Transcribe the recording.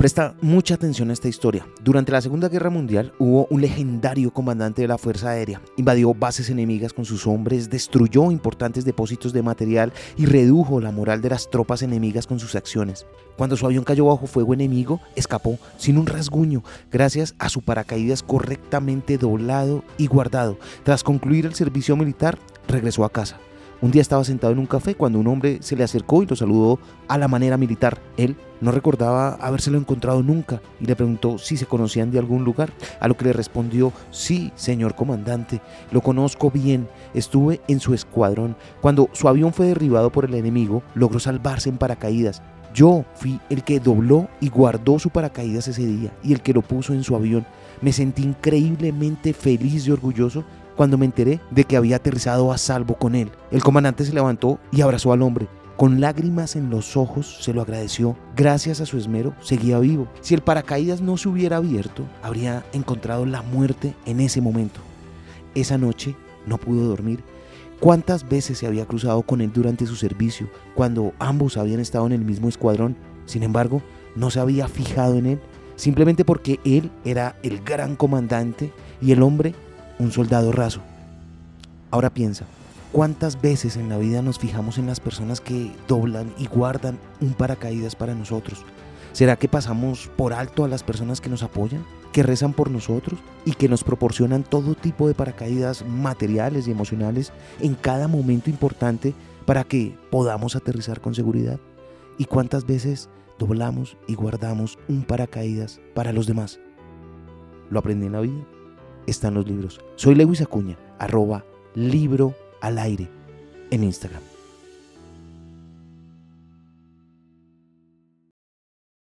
Presta mucha atención a esta historia. Durante la Segunda Guerra Mundial hubo un legendario comandante de la Fuerza Aérea. Invadió bases enemigas con sus hombres, destruyó importantes depósitos de material y redujo la moral de las tropas enemigas con sus acciones. Cuando su avión cayó bajo fuego enemigo, escapó sin un rasguño gracias a su paracaídas correctamente doblado y guardado. Tras concluir el servicio militar, regresó a casa. Un día estaba sentado en un café cuando un hombre se le acercó y lo saludó a la manera militar. Él no recordaba habérselo encontrado nunca y le preguntó si se conocían de algún lugar, a lo que le respondió, sí, señor comandante, lo conozco bien, estuve en su escuadrón. Cuando su avión fue derribado por el enemigo, logró salvarse en paracaídas. Yo fui el que dobló y guardó su paracaídas ese día y el que lo puso en su avión. Me sentí increíblemente feliz y orgulloso cuando me enteré de que había aterrizado a salvo con él. El comandante se levantó y abrazó al hombre. Con lágrimas en los ojos se lo agradeció. Gracias a su esmero seguía vivo. Si el paracaídas no se hubiera abierto, habría encontrado la muerte en ese momento. Esa noche no pudo dormir. ¿Cuántas veces se había cruzado con él durante su servicio, cuando ambos habían estado en el mismo escuadrón? Sin embargo, no se había fijado en él, simplemente porque él era el gran comandante y el hombre un soldado raso. Ahora piensa, ¿cuántas veces en la vida nos fijamos en las personas que doblan y guardan un paracaídas para nosotros? ¿Será que pasamos por alto a las personas que nos apoyan, que rezan por nosotros y que nos proporcionan todo tipo de paracaídas materiales y emocionales en cada momento importante para que podamos aterrizar con seguridad? ¿Y cuántas veces doblamos y guardamos un paracaídas para los demás? Lo aprendí en la vida están los libros. Soy Lewis Acuña, arroba libro al aire en Instagram.